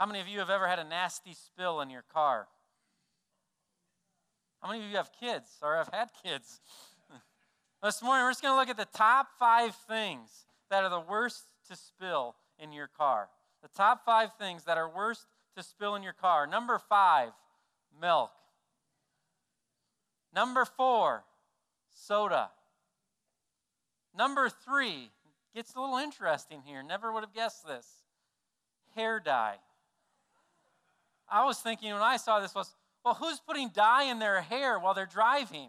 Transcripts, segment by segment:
How many of you have ever had a nasty spill in your car? How many of you have kids or have had kids? this morning, we're just going to look at the top five things that are the worst to spill in your car. The top five things that are worst to spill in your car. Number five, milk. Number four, soda. Number three, gets a little interesting here. Never would have guessed this. Hair dye. I was thinking when I saw this was, well, who's putting dye in their hair while they're driving?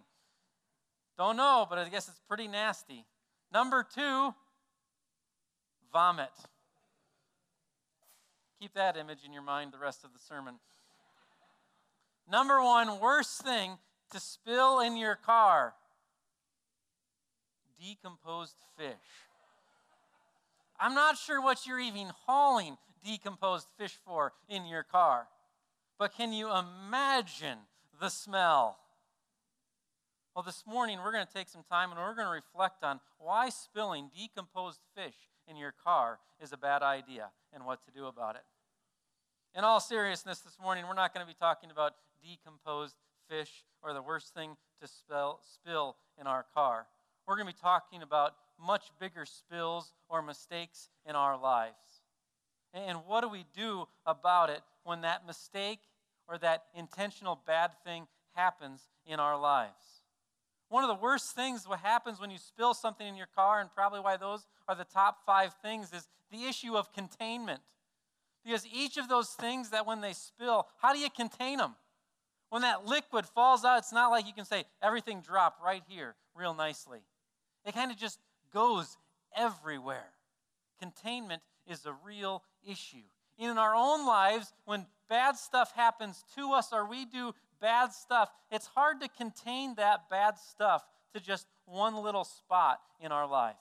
Don't know, but I guess it's pretty nasty. Number two, vomit. Keep that image in your mind the rest of the sermon. Number one, worst thing to spill in your car decomposed fish. I'm not sure what you're even hauling decomposed fish for in your car, but can you imagine the smell? Well, this morning we're going to take some time and we're going to reflect on why spilling decomposed fish in your car is a bad idea and what to do about it. In all seriousness, this morning we're not going to be talking about decomposed fish or the worst thing to spill, spill in our car. We're going to be talking about much bigger spills or mistakes in our lives. And what do we do about it when that mistake or that intentional bad thing happens in our lives? One of the worst things what happens when you spill something in your car, and probably why those are the top five things, is the issue of containment. Because each of those things that when they spill, how do you contain them? When that liquid falls out, it's not like you can say everything dropped right here real nicely. It kind of just goes everywhere. Containment is a real issue. In our own lives, when bad stuff happens to us or we do bad stuff, it's hard to contain that bad stuff to just one little spot in our lives.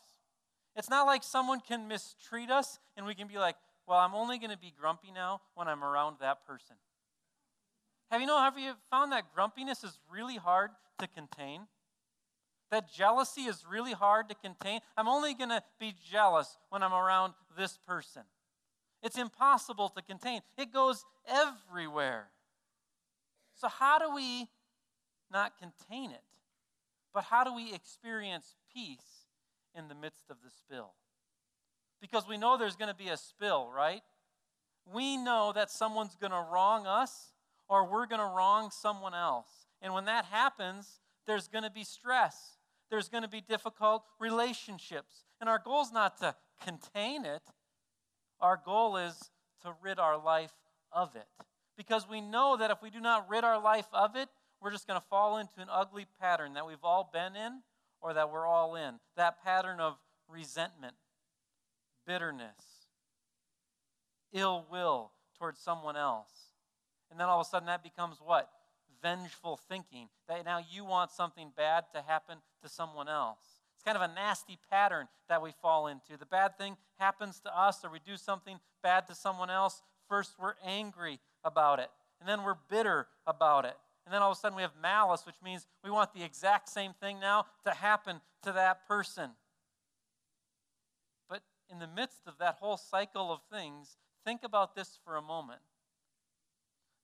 It's not like someone can mistreat us and we can be like, well, I'm only going to be grumpy now when I'm around that person. Have you know, have you found that grumpiness is really hard to contain? That jealousy is really hard to contain. I'm only going to be jealous when I'm around this person. It's impossible to contain, it goes everywhere. So, how do we not contain it? But how do we experience peace in the midst of the spill? Because we know there's going to be a spill, right? We know that someone's going to wrong us or we're going to wrong someone else. And when that happens, there's going to be stress there's going to be difficult relationships. And our goal is not to contain it, our goal is to rid our life of it. Because we know that if we do not rid our life of it, we're just going to fall into an ugly pattern that we've all been in or that we're all in. That pattern of resentment, bitterness, ill will towards someone else. And then all of a sudden that becomes what? vengeful thinking, that now you want something bad to happen to someone else. It's kind of a nasty pattern that we fall into. The bad thing happens to us, or we do something bad to someone else. First, we're angry about it, and then we're bitter about it. And then all of a sudden, we have malice, which means we want the exact same thing now to happen to that person. But in the midst of that whole cycle of things, think about this for a moment.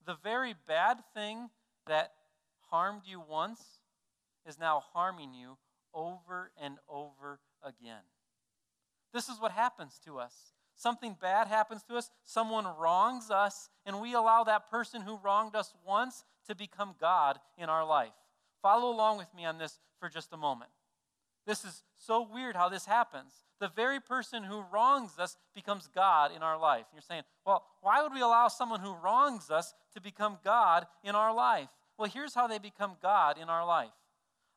The very bad thing that harmed you once is now harming you over and over again. This is what happens to us. Something bad happens to us, someone wrongs us, and we allow that person who wronged us once to become God in our life. Follow along with me on this for just a moment. This is so weird how this happens. The very person who wrongs us becomes God in our life. You're saying, well, why would we allow someone who wrongs us to become God in our life? Well, here's how they become God in our life.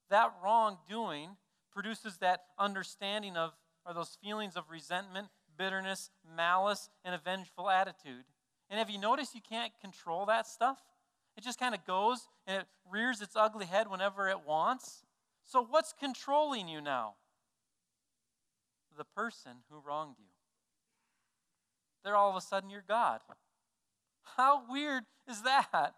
That wrongdoing produces that understanding of, or those feelings of resentment, bitterness, malice, and a vengeful attitude. And have you noticed you can't control that stuff? It just kind of goes and it rears its ugly head whenever it wants. So, what's controlling you now? The person who wronged you. They're all of a sudden your God. How weird is that?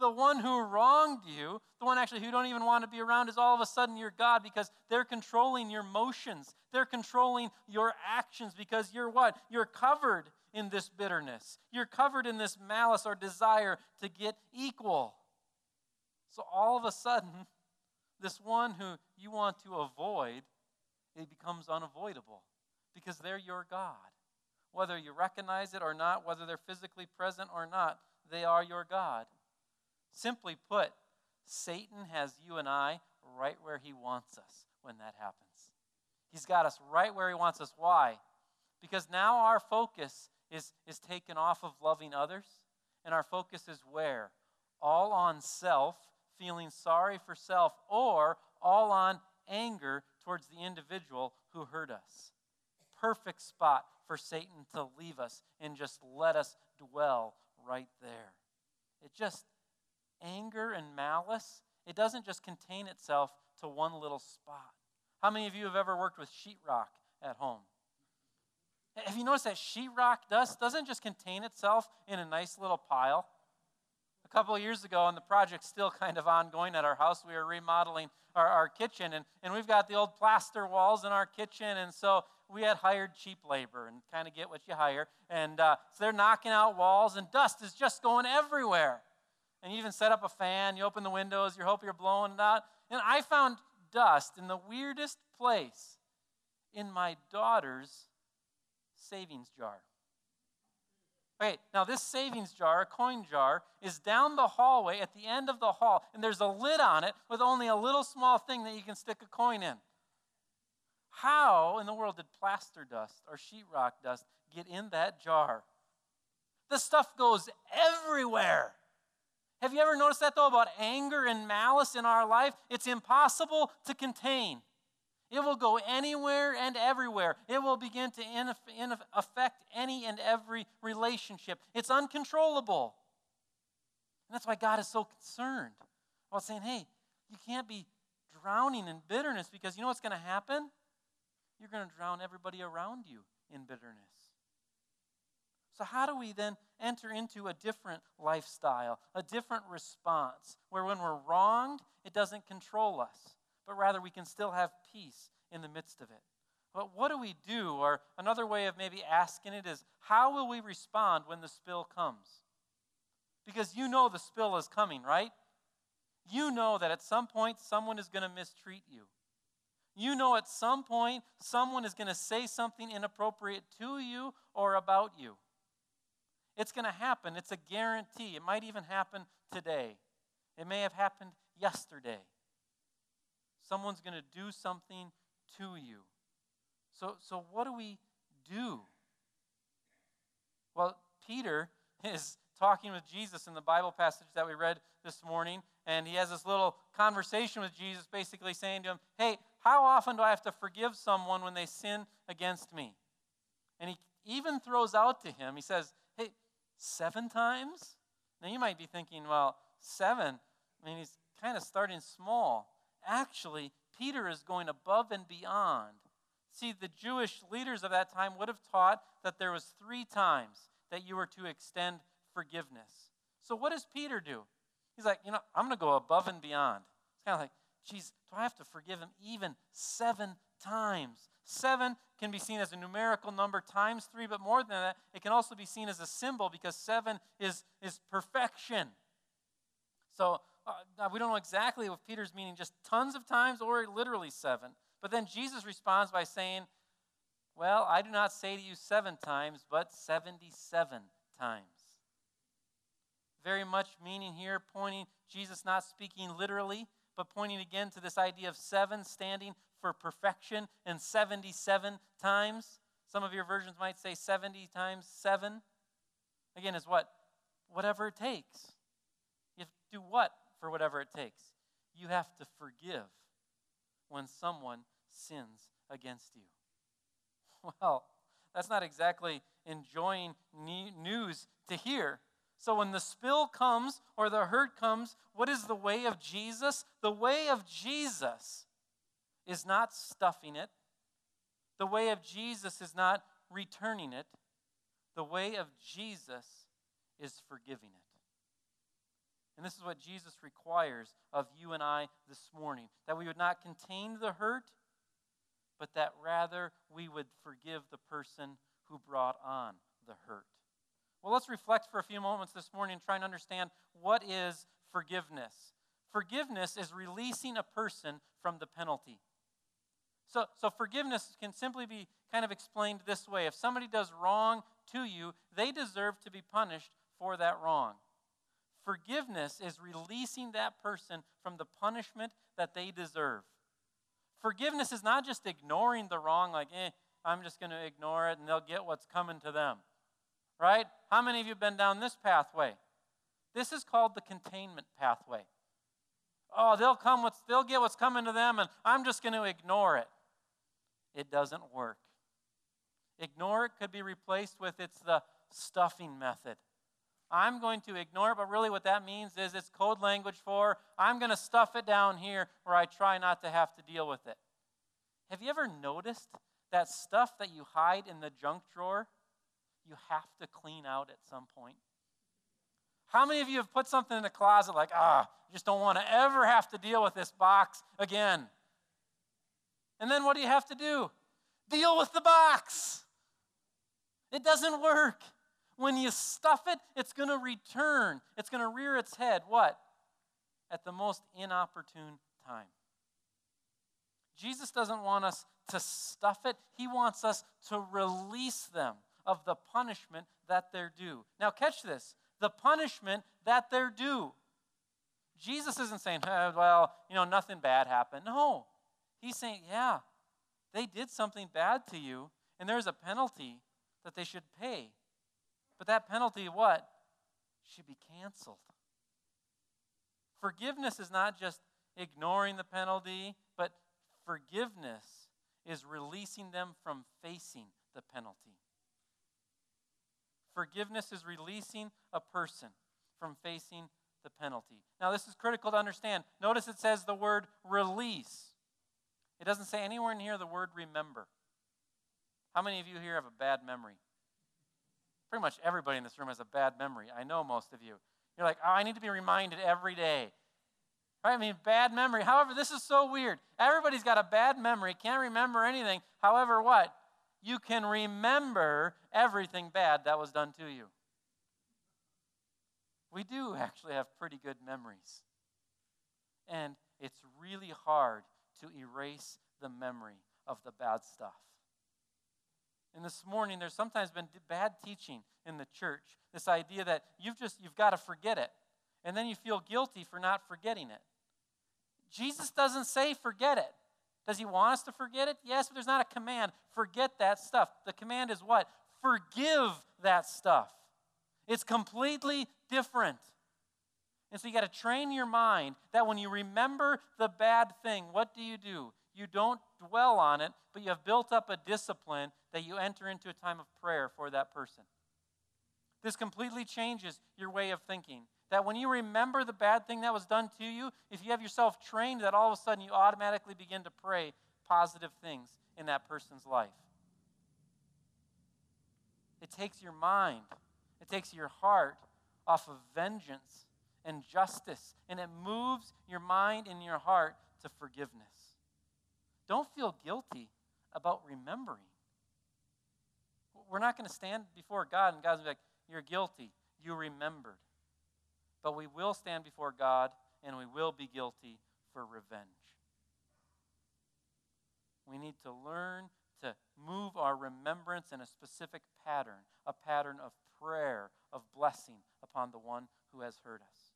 The one who wronged you, the one actually who don't even want to be around, is all of a sudden your God because they're controlling your motions. They're controlling your actions because you're what? You're covered in this bitterness. You're covered in this malice or desire to get equal. So all of a sudden, this one who you want to avoid, it becomes unavoidable because they're your God. Whether you recognize it or not, whether they're physically present or not, they are your God. Simply put, Satan has you and I right where he wants us when that happens. He's got us right where he wants us. Why? Because now our focus is, is taken off of loving others, and our focus is where? All on self, feeling sorry for self, or all on anger towards the individual who hurt us. Perfect spot for Satan to leave us and just let us dwell right there. It just, anger and malice, it doesn't just contain itself to one little spot. How many of you have ever worked with sheetrock at home? Have you noticed that sheetrock dust doesn't just contain itself in a nice little pile? A couple of years ago, and the project's still kind of ongoing at our house, we were remodeling our, our kitchen, and, and we've got the old plaster walls in our kitchen, and so we had hired cheap labor and kind of get what you hire. And uh, so they're knocking out walls, and dust is just going everywhere. And you even set up a fan, you open the windows, you hope you're blowing it out. And I found dust in the weirdest place in my daughter's savings jar. Okay, now this savings jar, a coin jar, is down the hallway at the end of the hall, and there's a lid on it with only a little small thing that you can stick a coin in. How in the world did plaster dust or sheetrock dust get in that jar? The stuff goes everywhere. Have you ever noticed that, though, about anger and malice in our life? It's impossible to contain. It will go anywhere and everywhere. It will begin to in, in affect any and every relationship. It's uncontrollable. And that's why God is so concerned about saying, hey, you can't be drowning in bitterness because you know what's going to happen? You're going to drown everybody around you in bitterness. So, how do we then enter into a different lifestyle, a different response, where when we're wronged, it doesn't control us, but rather we can still have peace in the midst of it? But what do we do? Or another way of maybe asking it is, how will we respond when the spill comes? Because you know the spill is coming, right? You know that at some point someone is going to mistreat you. You know at some point someone is going to say something inappropriate to you or about you. It's going to happen. It's a guarantee. It might even happen today. It may have happened yesterday. Someone's going to do something to you. So, so what do we do? Well, Peter is talking with Jesus in the Bible passage that we read this morning, and he has this little conversation with Jesus, basically saying to him, Hey, how often do I have to forgive someone when they sin against me? And he even throws out to him, he says, seven times? Now you might be thinking, well, seven, I mean, he's kind of starting small. Actually, Peter is going above and beyond. See, the Jewish leaders of that time would have taught that there was three times that you were to extend forgiveness. So what does Peter do? He's like, you know, I'm going to go above and beyond. It's kind of like, geez, do I have to forgive him even seven times? Seven can be seen as a numerical number times three, but more than that, it can also be seen as a symbol because seven is, is perfection. So uh, we don't know exactly what Peter's meaning, just tons of times or literally seven. But then Jesus responds by saying, Well, I do not say to you seven times, but 77 times. Very much meaning here, pointing, Jesus not speaking literally, but pointing again to this idea of seven standing for perfection and 77 times. Some of your versions might say 70 times 7. Again, is what? Whatever it takes. You do what for whatever it takes? You have to forgive when someone sins against you. Well, that's not exactly enjoying news to hear. So when the spill comes or the hurt comes, what is the way of Jesus? The way of Jesus is not stuffing it. The way of Jesus is not returning it. The way of Jesus is forgiving it. And this is what Jesus requires of you and I this morning that we would not contain the hurt, but that rather we would forgive the person who brought on the hurt. Well, let's reflect for a few moments this morning and try and understand what is forgiveness. Forgiveness is releasing a person from the penalty. So, so forgiveness can simply be kind of explained this way. If somebody does wrong to you, they deserve to be punished for that wrong. Forgiveness is releasing that person from the punishment that they deserve. Forgiveness is not just ignoring the wrong, like, eh, I'm just going to ignore it and they'll get what's coming to them. Right? How many of you have been down this pathway? This is called the containment pathway. Oh, they'll come with, they'll get what's coming to them and I'm just going to ignore it. It doesn't work. Ignore it could be replaced with it's the stuffing method. I'm going to ignore it, but really what that means is it's code language for I'm going to stuff it down here where I try not to have to deal with it. Have you ever noticed that stuff that you hide in the junk drawer, you have to clean out at some point? How many of you have put something in a closet like, ah, I just don't want to ever have to deal with this box again? And then what do you have to do? Deal with the box. It doesn't work. When you stuff it, it's going to return. It's going to rear its head. What? At the most inopportune time. Jesus doesn't want us to stuff it, He wants us to release them of the punishment that they're due. Now, catch this the punishment that they're due. Jesus isn't saying, well, you know, nothing bad happened. No. He's saying, yeah, they did something bad to you, and there's a penalty that they should pay. But that penalty, what? Should be canceled. Forgiveness is not just ignoring the penalty, but forgiveness is releasing them from facing the penalty. Forgiveness is releasing a person from facing the penalty. Now, this is critical to understand. Notice it says the word release. It doesn't say anywhere in here the word remember. How many of you here have a bad memory? Pretty much everybody in this room has a bad memory. I know most of you. You're like, oh, I need to be reminded every day. Right? I mean, bad memory. However, this is so weird. Everybody's got a bad memory, can't remember anything. However, what? You can remember everything bad that was done to you. We do actually have pretty good memories. And it's really hard to erase the memory of the bad stuff. And this morning, there's sometimes been bad teaching in the church. This idea that you've just you've got to forget it, and then you feel guilty for not forgetting it. Jesus doesn't say forget it. Does he want us to forget it? Yes, but there's not a command. Forget that stuff. The command is what? Forgive that stuff. It's completely different. And so you got to train your mind that when you remember the bad thing, what do you do? You don't dwell on it, but you have built up a discipline that you enter into a time of prayer for that person. This completely changes your way of thinking. That when you remember the bad thing that was done to you, if you have yourself trained, that all of a sudden you automatically begin to pray positive things in that person's life. It takes your mind, it takes your heart off of vengeance and justice, and it moves your mind and your heart to forgiveness. Don't feel guilty about remembering. We're not going to stand before God and God's be like, You're guilty. You remembered. But we will stand before God and we will be guilty for revenge. We need to learn to move our remembrance in a specific pattern, a pattern of prayer, of blessing upon the one who has hurt us.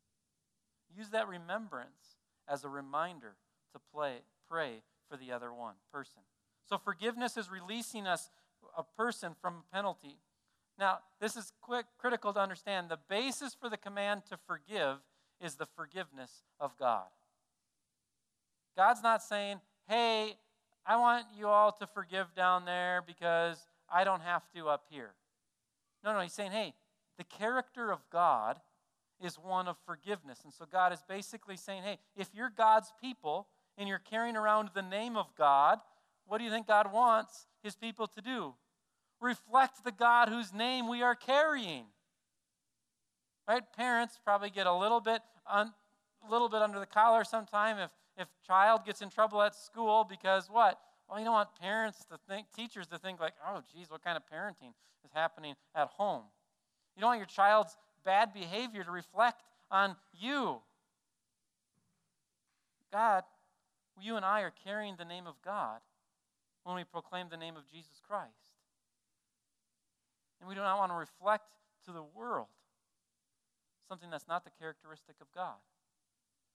Use that remembrance as a reminder to play, pray for the other one person. So forgiveness is releasing us, a person, from a penalty. Now, this is quick, critical to understand. The basis for the command to forgive is the forgiveness of God. God's not saying, hey, I want you all to forgive down there because I don't have to up here. No, no, he's saying, hey, the character of God is one of forgiveness. And so God is basically saying, hey, if you're God's people, and you're carrying around the name of God, what do you think God wants his people to do? Reflect the God whose name we are carrying. Right? Parents probably get a little bit un, a little bit under the collar sometime if if child gets in trouble at school because what? well, you don't want parents to think, teachers to think like, oh, geez, what kind of parenting is happening at home? You don't want your child's bad behavior to reflect on you. God, you and I are carrying the name of God when we proclaim the name of Jesus Christ. And we do not want to reflect to the world something that's not the characteristic of God.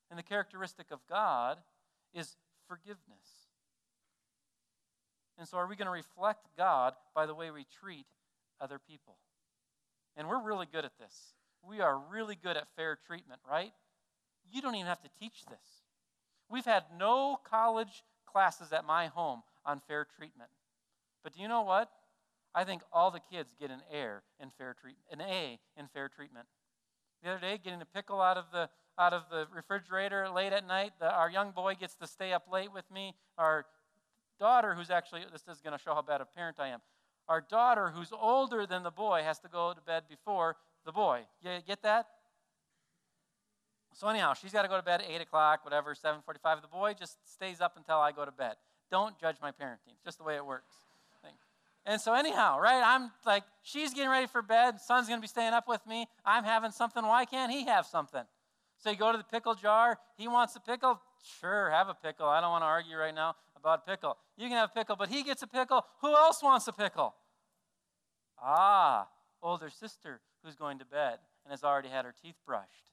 And the characteristic of God is forgiveness. And so, are we going to reflect God by the way we treat other people? And we're really good at this. We are really good at fair treatment, right? You don't even have to teach this. We've had no college classes at my home on fair treatment. But do you know what? I think all the kids get an A in fair treatment, an A in fair treatment. The other day, getting a pickle out of the out of the refrigerator late at night, the, our young boy gets to stay up late with me. Our daughter, who's actually this is going to show how bad a parent I am. Our daughter, who's older than the boy, has to go to bed before the boy. You get that? So anyhow, she's got to go to bed at 8 o'clock, whatever, 7.45. The boy just stays up until I go to bed. Don't judge my parenting. It's just the way it works. And so anyhow, right, I'm like, she's getting ready for bed. Son's going to be staying up with me. I'm having something. Why can't he have something? So you go to the pickle jar. He wants a pickle. Sure, have a pickle. I don't want to argue right now about pickle. You can have a pickle, but he gets a pickle. Who else wants a pickle? Ah, older sister who's going to bed and has already had her teeth brushed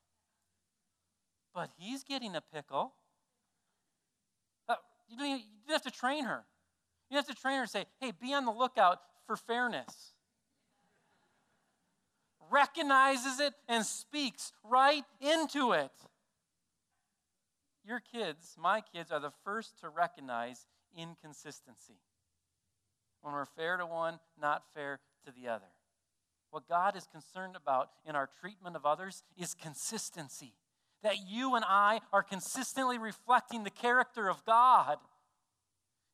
but he's getting a pickle. Uh, you, you have to train her. You have to train her and say, hey, be on the lookout for fairness. Recognizes it and speaks right into it. Your kids, my kids, are the first to recognize inconsistency. When we're fair to one, not fair to the other. What God is concerned about in our treatment of others is consistency that you and I are consistently reflecting the character of God.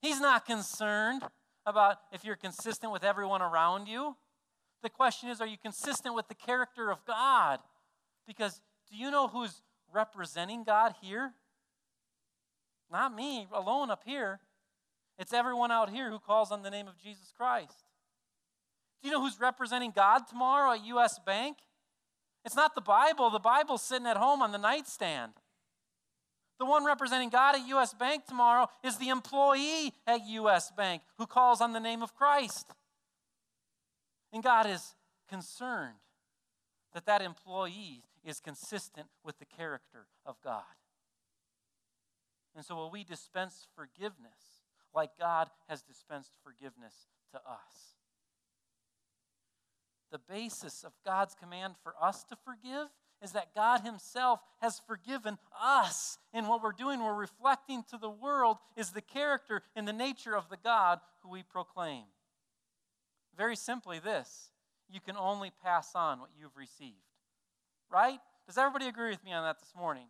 He's not concerned about if you're consistent with everyone around you. The question is, are you consistent with the character of God? Because do you know who's representing God here? Not me alone up here. It's everyone out here who calls on the name of Jesus Christ. Do you know who's representing God tomorrow at US Bank? It's not the Bible. The Bible's sitting at home on the nightstand. The one representing God at U.S. Bank tomorrow is the employee at U.S. Bank who calls on the name of Christ. And God is concerned that that employee is consistent with the character of God. And so, will we dispense forgiveness like God has dispensed forgiveness to us? The basis of God's command for us to forgive is that God Himself has forgiven us. And what we're doing, we're reflecting to the world, is the character and the nature of the God who we proclaim. Very simply, this you can only pass on what you've received. Right? Does everybody agree with me on that this morning?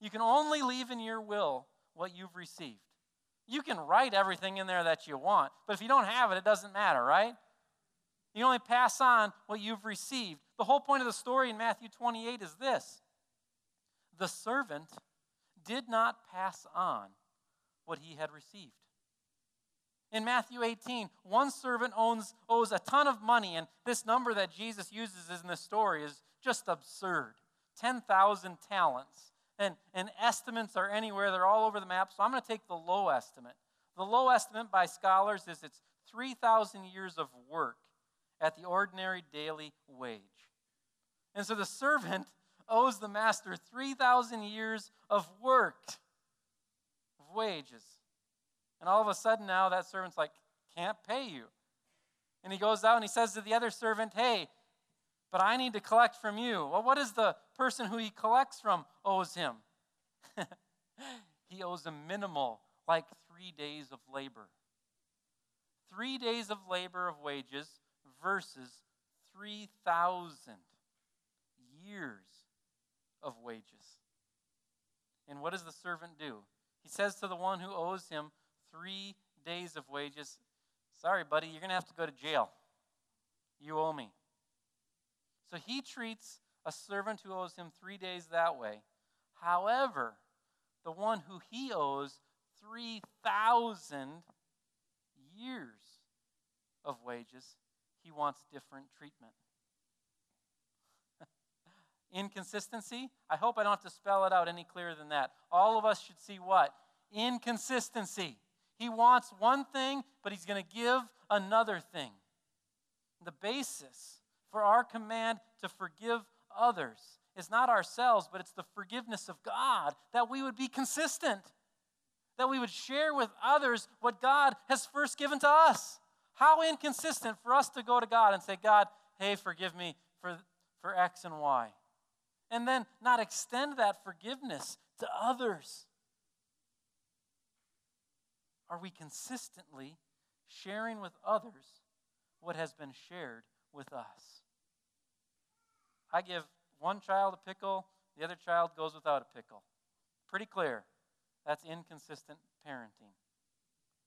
You can only leave in your will what you've received. You can write everything in there that you want, but if you don't have it, it doesn't matter, right? You only pass on what you've received. The whole point of the story in Matthew 28 is this the servant did not pass on what he had received. In Matthew 18, one servant owns, owes a ton of money, and this number that Jesus uses in this story is just absurd 10,000 talents. And, and estimates are anywhere, they're all over the map, so I'm going to take the low estimate. The low estimate by scholars is it's 3,000 years of work at the ordinary daily wage. And so the servant owes the master 3,000 years of work, of wages. And all of a sudden now that servant's like, can't pay you. And he goes out and he says to the other servant, hey, but I need to collect from you. Well, what does the person who he collects from owes him? he owes a minimal, like three days of labor. Three days of labor of wages versus 3,000 years of wages. And what does the servant do? He says to the one who owes him three days of wages, Sorry, buddy, you're going to have to go to jail. You owe me. So he treats a servant who owes him three days that way. However, the one who he owes 3,000 years of wages, he wants different treatment. Inconsistency? I hope I don't have to spell it out any clearer than that. All of us should see what? Inconsistency. He wants one thing, but he's going to give another thing. The basis for our command to forgive others is not ourselves, but it's the forgiveness of God, that we would be consistent, that we would share with others what God has first given to us. How inconsistent for us to go to God and say, God, hey, forgive me for, for X and Y. And then not extend that forgiveness to others. Are we consistently sharing with others what has been shared with us? I give one child a pickle, the other child goes without a pickle. Pretty clear. That's inconsistent parenting.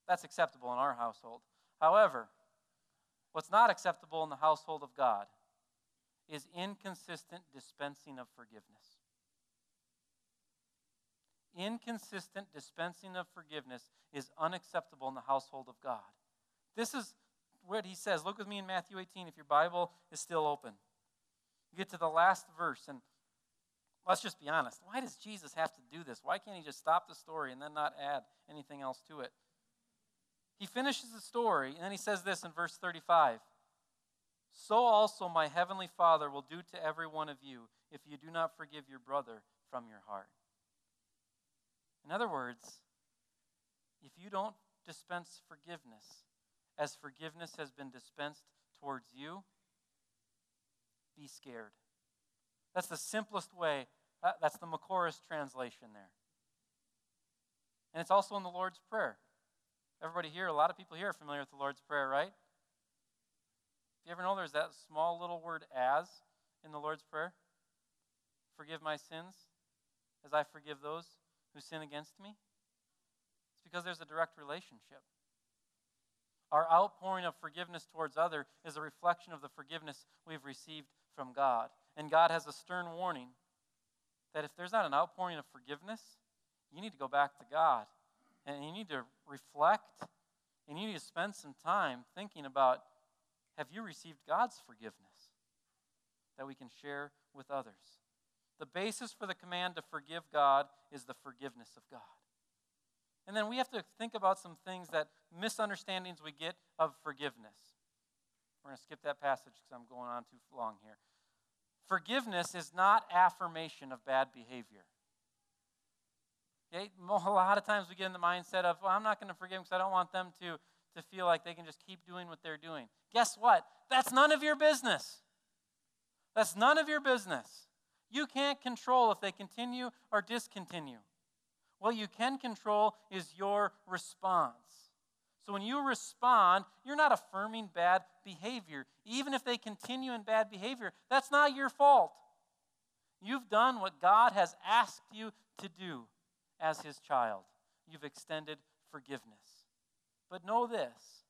That's acceptable in our household. However, what's not acceptable in the household of God is inconsistent dispensing of forgiveness. Inconsistent dispensing of forgiveness is unacceptable in the household of God. This is what he says. Look with me in Matthew 18 if your Bible is still open. You get to the last verse, and let's just be honest. Why does Jesus have to do this? Why can't he just stop the story and then not add anything else to it? He finishes the story, and then he says this in verse 35 So also my heavenly Father will do to every one of you if you do not forgive your brother from your heart. In other words, if you don't dispense forgiveness as forgiveness has been dispensed towards you, be scared. That's the simplest way. Uh, that's the Macoris translation there. And it's also in the Lord's Prayer. Everybody here, a lot of people here are familiar with the Lord's Prayer, right? If you ever know there's that small little word as in the Lord's Prayer? Forgive my sins as I forgive those who sin against me? It's because there's a direct relationship. Our outpouring of forgiveness towards other is a reflection of the forgiveness we've received from God. And God has a stern warning that if there's not an outpouring of forgiveness, you need to go back to God. And you need to reflect and you need to spend some time thinking about have you received God's forgiveness that we can share with others? The basis for the command to forgive God is the forgiveness of God. And then we have to think about some things that misunderstandings we get of forgiveness. We're going to skip that passage because I'm going on too long here. Forgiveness is not affirmation of bad behavior. Okay? A lot of times we get in the mindset of, well, I'm not going to forgive them because I don't want them to, to feel like they can just keep doing what they're doing. Guess what? That's none of your business. That's none of your business. You can't control if they continue or discontinue. What you can control is your response. So when you respond, you're not affirming bad behavior. Even if they continue in bad behavior, that's not your fault. You've done what God has asked you to do as his child. You've extended forgiveness. But know this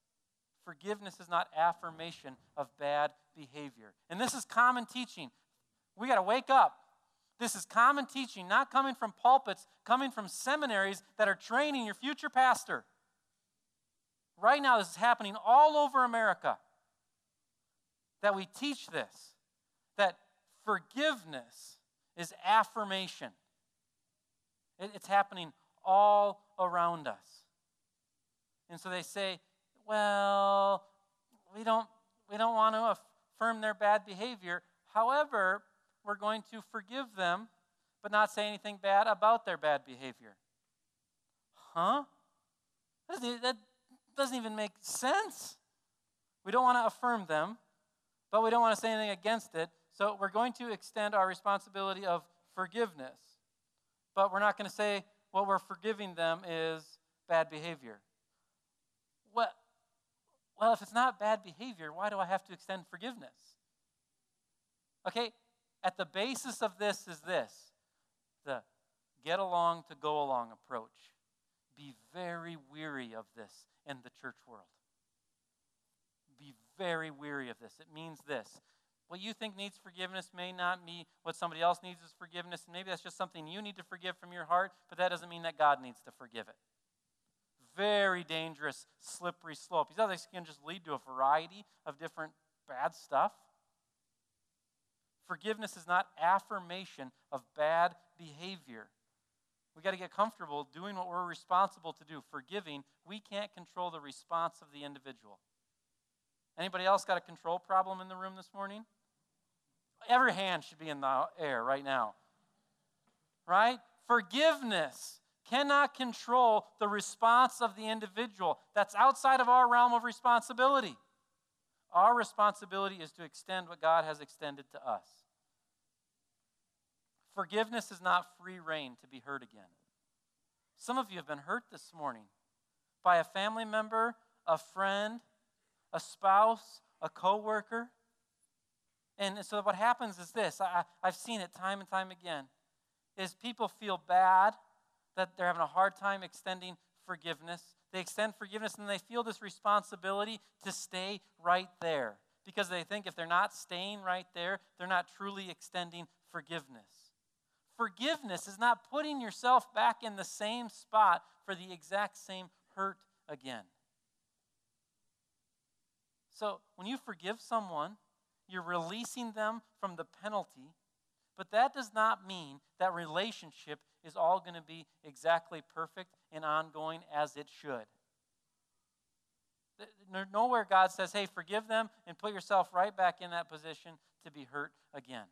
forgiveness is not affirmation of bad behavior. And this is common teaching. We got to wake up. This is common teaching, not coming from pulpits, coming from seminaries that are training your future pastor. Right now, this is happening all over America. That we teach this, that forgiveness is affirmation. It's happening all around us. And so they say, well, we don't, we don't want to affirm their bad behavior. However, we're going to forgive them, but not say anything bad about their bad behavior. Huh? That doesn't even make sense. We don't want to affirm them, but we don't want to say anything against it. So we're going to extend our responsibility of forgiveness. But we're not going to say what we're forgiving them is bad behavior. What? Well, if it's not bad behavior, why do I have to extend forgiveness? Okay, at the basis of this is this the get along to go along approach. Be very weary of this in the church world. Be very weary of this. It means this. What you think needs forgiveness may not be what somebody else needs is forgiveness. And maybe that's just something you need to forgive from your heart, but that doesn't mean that God needs to forgive it. very dangerous, slippery slope. These other things can just lead to a variety of different bad stuff. Forgiveness is not affirmation of bad behavior. We got to get comfortable doing what we're responsible to do, forgiving. We can't control the response of the individual. Anybody else got a control problem in the room this morning? Every hand should be in the air right now. Right? Forgiveness cannot control the response of the individual. That's outside of our realm of responsibility. Our responsibility is to extend what God has extended to us. Forgiveness is not free reign to be hurt again. Some of you have been hurt this morning by a family member, a friend, a spouse, a coworker. And so what happens is this I, I've seen it time and time again is people feel bad that they're having a hard time extending forgiveness. They extend forgiveness and they feel this responsibility to stay right there because they think if they're not staying right there, they're not truly extending forgiveness. Forgiveness is not putting yourself back in the same spot for the exact same hurt again. So when you forgive someone, you're releasing them from the penalty, but that does not mean that relationship is all going to be exactly perfect and ongoing as it should. Nowhere God says, hey, forgive them and put yourself right back in that position to be hurt again.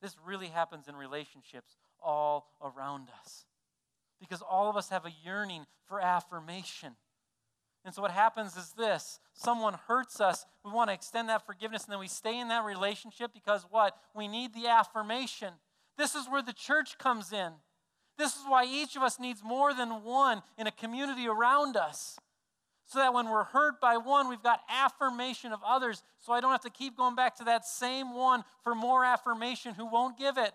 This really happens in relationships all around us because all of us have a yearning for affirmation. And so what happens is this someone hurts us, we want to extend that forgiveness, and then we stay in that relationship because what? We need the affirmation. This is where the church comes in. This is why each of us needs more than one in a community around us. So that when we're hurt by one, we've got affirmation of others. So I don't have to keep going back to that same one for more affirmation who won't give it.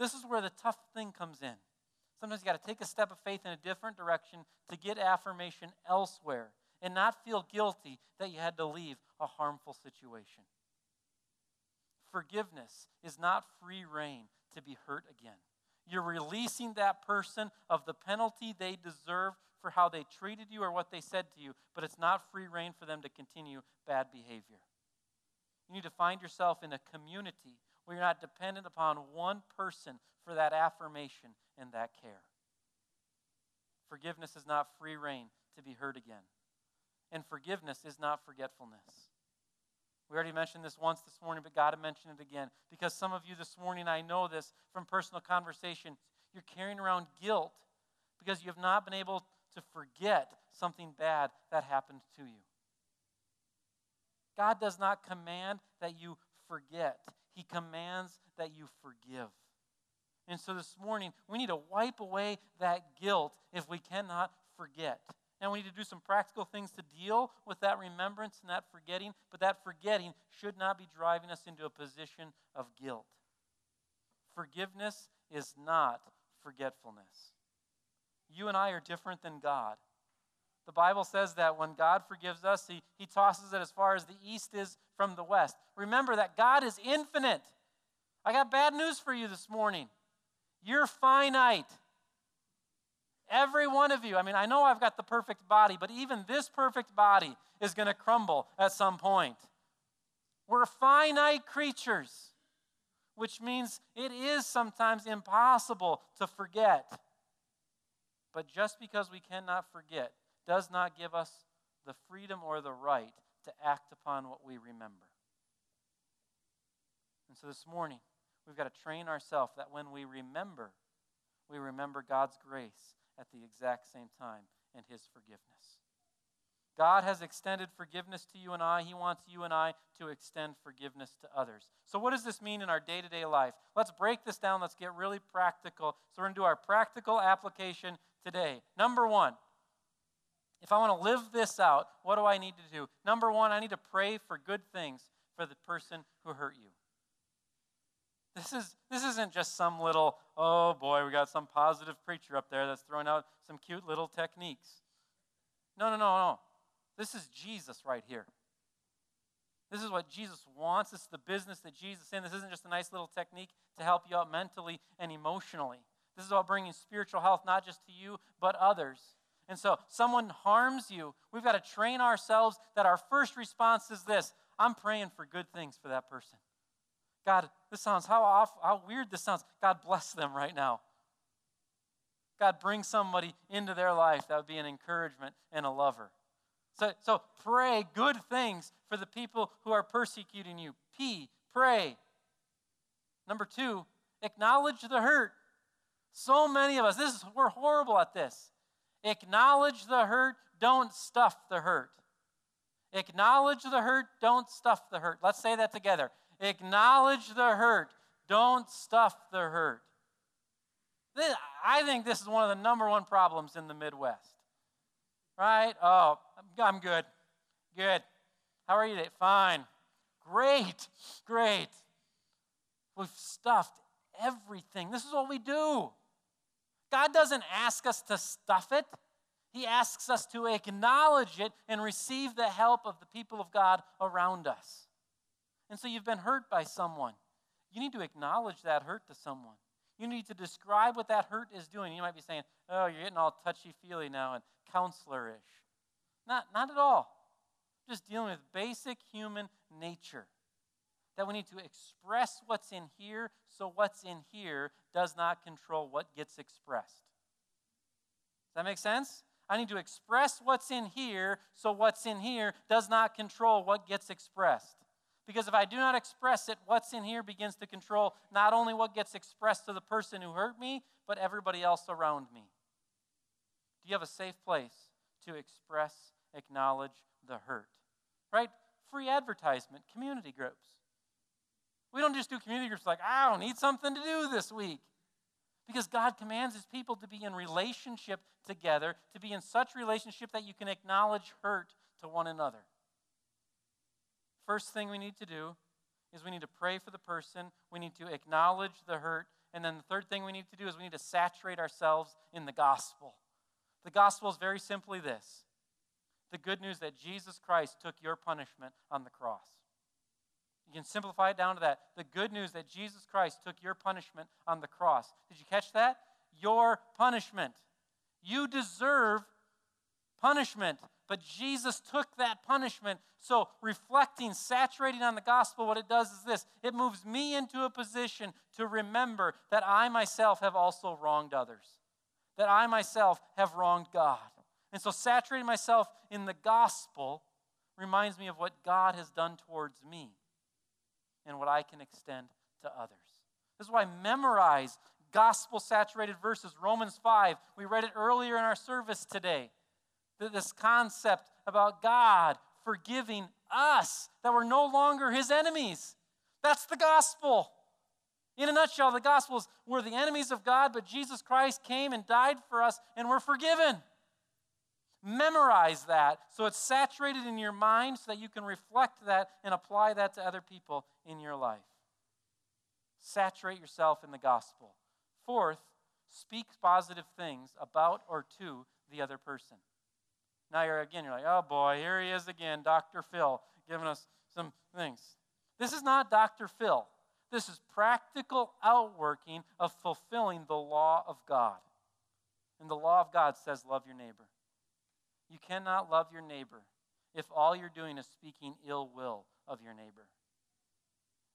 This is where the tough thing comes in. Sometimes you got to take a step of faith in a different direction to get affirmation elsewhere and not feel guilty that you had to leave a harmful situation. Forgiveness is not free reign to be hurt again. You're releasing that person of the penalty they deserve for how they treated you or what they said to you, but it's not free reign for them to continue bad behavior. You need to find yourself in a community you're not dependent upon one person for that affirmation and that care. Forgiveness is not free reign to be hurt again. And forgiveness is not forgetfulness. We already mentioned this once this morning, but God to mention it again. Because some of you this morning, I know this from personal conversation, you're carrying around guilt because you have not been able to forget something bad that happened to you. God does not command that you forget, He commands that you forgive. And so this morning, we need to wipe away that guilt if we cannot forget. And we need to do some practical things to deal with that remembrance and that forgetting, but that forgetting should not be driving us into a position of guilt. Forgiveness is not forgetfulness. You and I are different than God. The Bible says that when God forgives us, he, he tosses it as far as the east is from the west. Remember that God is infinite. I got bad news for you this morning. You're finite. Every one of you. I mean, I know I've got the perfect body, but even this perfect body is going to crumble at some point. We're finite creatures, which means it is sometimes impossible to forget. But just because we cannot forget does not give us the freedom or the right to act upon what we remember. And so this morning, we've got to train ourselves that when we remember, we remember God's grace at the exact same time and his forgiveness. God has extended forgiveness to you and I. He wants you and I to extend forgiveness to others. So, what does this mean in our day to day life? Let's break this down. Let's get really practical. So, we're going to do our practical application today. Number one, if I want to live this out, what do I need to do? Number one, I need to pray for good things for the person who hurt you. This, is, this isn't just some little, oh boy, we got some positive preacher up there that's throwing out some cute little techniques. No, no, no, no. This is Jesus right here. This is what Jesus wants. This is the business that Jesus is in. This isn't just a nice little technique to help you out mentally and emotionally. This is about bringing spiritual health not just to you, but others. And so, someone harms you, we've got to train ourselves that our first response is this I'm praying for good things for that person. God, this sounds how off, how weird this sounds. God bless them right now. God, bring somebody into their life that would be an encouragement and a lover. So, so pray good things for the people who are persecuting you. P, pray. Number two, acknowledge the hurt. So many of us, this is, we're horrible at this. Acknowledge the hurt, don't stuff the hurt. Acknowledge the hurt, don't stuff the hurt. Let's say that together. Acknowledge the hurt, don't stuff the hurt. This, I think this is one of the number one problems in the Midwest. Right? Oh, I'm good. Good. How are you today? Fine. Great. Great. We've stuffed everything. This is what we do. God doesn't ask us to stuff it. He asks us to acknowledge it and receive the help of the people of God around us. And so you've been hurt by someone. You need to acknowledge that hurt to someone. You need to describe what that hurt is doing. You might be saying, oh, you're getting all touchy feely now and counselor ish. Not, not at all. Just dealing with basic human nature. That we need to express what's in here so what's in here does not control what gets expressed. Does that make sense? I need to express what's in here so what's in here does not control what gets expressed. Because if I do not express it, what's in here begins to control not only what gets expressed to the person who hurt me, but everybody else around me. Do you have a safe place to express, acknowledge the hurt? Right? Free advertisement, community groups. We don't just do community groups like, I don't need something to do this week. Because God commands his people to be in relationship together, to be in such relationship that you can acknowledge hurt to one another. First thing we need to do is we need to pray for the person, we need to acknowledge the hurt, and then the third thing we need to do is we need to saturate ourselves in the gospel. The gospel is very simply this the good news that Jesus Christ took your punishment on the cross. You can simplify it down to that. The good news that Jesus Christ took your punishment on the cross. Did you catch that? Your punishment. You deserve punishment. But Jesus took that punishment. So, reflecting, saturating on the gospel, what it does is this it moves me into a position to remember that I myself have also wronged others, that I myself have wronged God. And so, saturating myself in the gospel reminds me of what God has done towards me and what I can extend to others. This is why memorize gospel saturated verses. Romans 5, we read it earlier in our service today this concept about God forgiving us, that we're no longer his enemies. That's the gospel. In a nutshell, the gospel is we're the enemies of God, but Jesus Christ came and died for us, and we're forgiven. Memorize that so it's saturated in your mind so that you can reflect that and apply that to other people in your life. Saturate yourself in the gospel. Fourth, speak positive things about or to the other person. Now you're again, you're like, oh boy, here he is again, Dr. Phil, giving us some things. This is not Dr. Phil. This is practical outworking of fulfilling the law of God. And the law of God says, love your neighbor. You cannot love your neighbor if all you're doing is speaking ill will of your neighbor.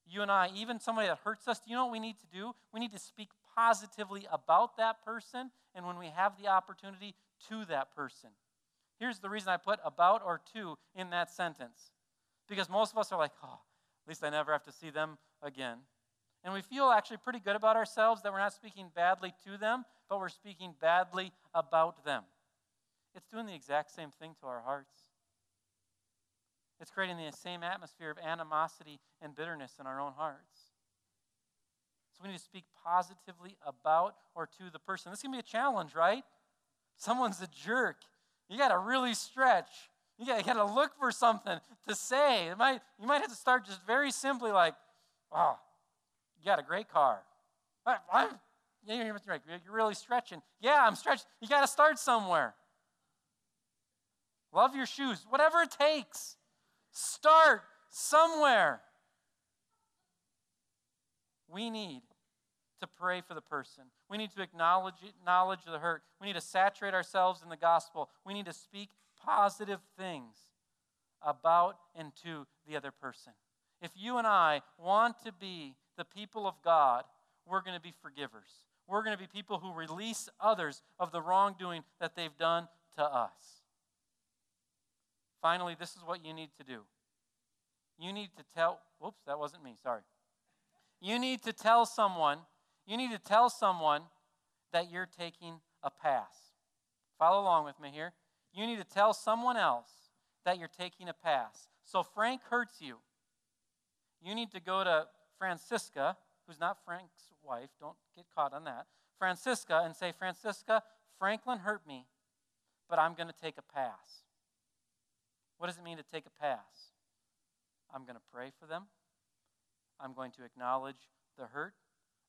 You and I, even somebody that hurts us, do you know what we need to do? We need to speak positively about that person, and when we have the opportunity, to that person. Here's the reason I put about or to in that sentence. Because most of us are like, oh, at least I never have to see them again. And we feel actually pretty good about ourselves that we're not speaking badly to them, but we're speaking badly about them. It's doing the exact same thing to our hearts. It's creating the same atmosphere of animosity and bitterness in our own hearts. So we need to speak positively about or to the person. This can be a challenge, right? Someone's a jerk you got to really stretch. You got, to look for something to say. It might, you might have to start just very simply like, wow, you got a great car. I, I'm, you're, you're really stretching. Yeah, I'm stretching. You got to start somewhere. Love your shoes, whatever it takes. Start somewhere. We need to pray for the person. We need to acknowledge, acknowledge the hurt. We need to saturate ourselves in the gospel. We need to speak positive things about and to the other person. If you and I want to be the people of God, we're going to be forgivers. We're going to be people who release others of the wrongdoing that they've done to us. Finally, this is what you need to do. You need to tell, whoops, that wasn't me, sorry. You need to tell someone, you need to tell someone that you're taking a pass. Follow along with me here. You need to tell someone else that you're taking a pass. So Frank hurts you. You need to go to Francisca, who's not Frank's wife, don't get caught on that. Francisca and say, Francisca, Franklin hurt me, but I'm going to take a pass. What does it mean to take a pass? I'm going to pray for them. I'm going to acknowledge the hurt.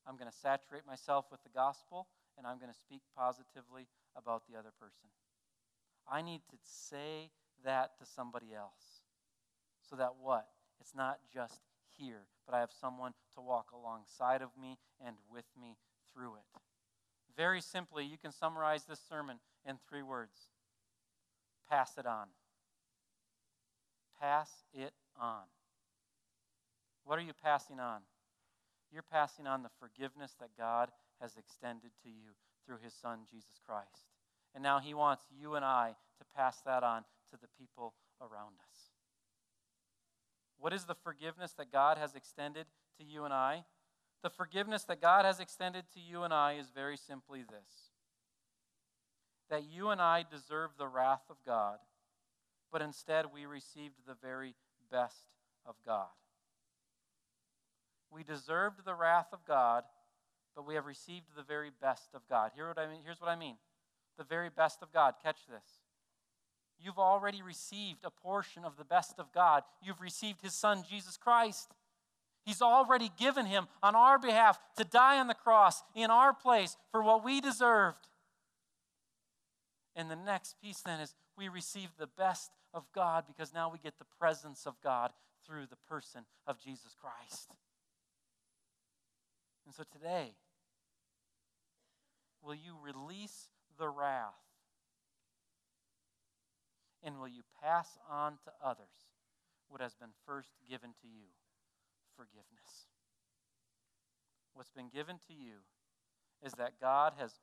I'm going to saturate myself with the gospel, and I'm going to speak positively about the other person. I need to say that to somebody else. So that what? It's not just here, but I have someone to walk alongside of me and with me through it. Very simply, you can summarize this sermon in three words pass it on. Pass it on. What are you passing on? You're passing on the forgiveness that God has extended to you through his Son, Jesus Christ. And now he wants you and I to pass that on to the people around us. What is the forgiveness that God has extended to you and I? The forgiveness that God has extended to you and I is very simply this that you and I deserve the wrath of God, but instead we received the very best of God. We deserved the wrath of God, but we have received the very best of God. Here what I mean, here's what I mean the very best of God. Catch this. You've already received a portion of the best of God. You've received His Son, Jesus Christ. He's already given Him on our behalf to die on the cross in our place for what we deserved. And the next piece then is we receive the best of God because now we get the presence of God through the person of Jesus Christ. And so today, will you release the wrath? And will you pass on to others what has been first given to you? Forgiveness. What's been given to you is that God has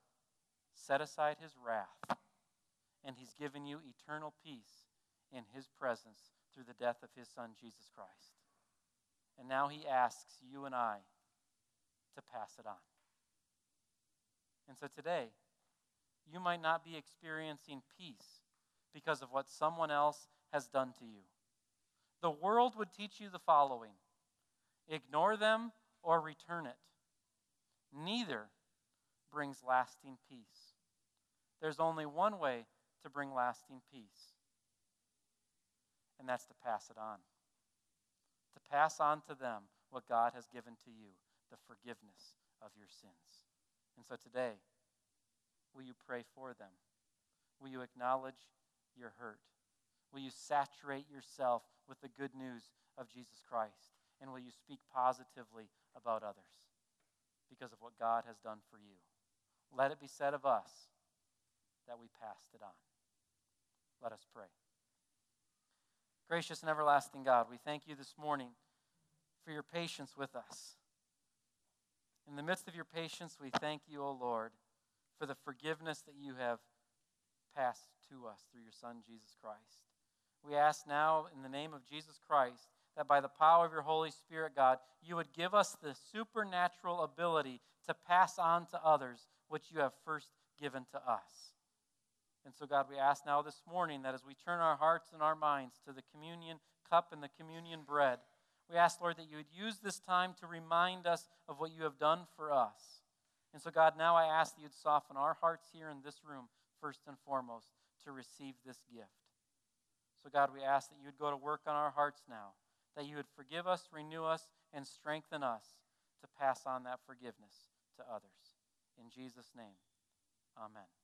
set aside his wrath and he's given you eternal peace in his presence through the death of his son, Jesus Christ. And now he asks you and I to pass it on. And so today, you might not be experiencing peace because of what someone else has done to you. The world would teach you the following ignore them or return it. Neither brings lasting peace. There's only one way to bring lasting peace, and that's to pass it on. To pass on to them what God has given to you the forgiveness of your sins. And so today, will you pray for them? Will you acknowledge your hurt? Will you saturate yourself with the good news of Jesus Christ? And will you speak positively about others because of what God has done for you? Let it be said of us that we passed it on. Let us pray. Gracious and everlasting God, we thank you this morning for your patience with us. In the midst of your patience, we thank you, O Lord, for the forgiveness that you have passed to us through your Son, Jesus Christ. We ask now, in the name of Jesus Christ, that by the power of your Holy Spirit, God, you would give us the supernatural ability to pass on to others what you have first given to us. And so, God, we ask now this morning that as we turn our hearts and our minds to the communion cup and the communion bread, we ask, Lord, that you would use this time to remind us of what you have done for us. And so, God, now I ask that you'd soften our hearts here in this room, first and foremost, to receive this gift. So, God, we ask that you would go to work on our hearts now, that you would forgive us, renew us, and strengthen us to pass on that forgiveness to others. In Jesus' name, amen.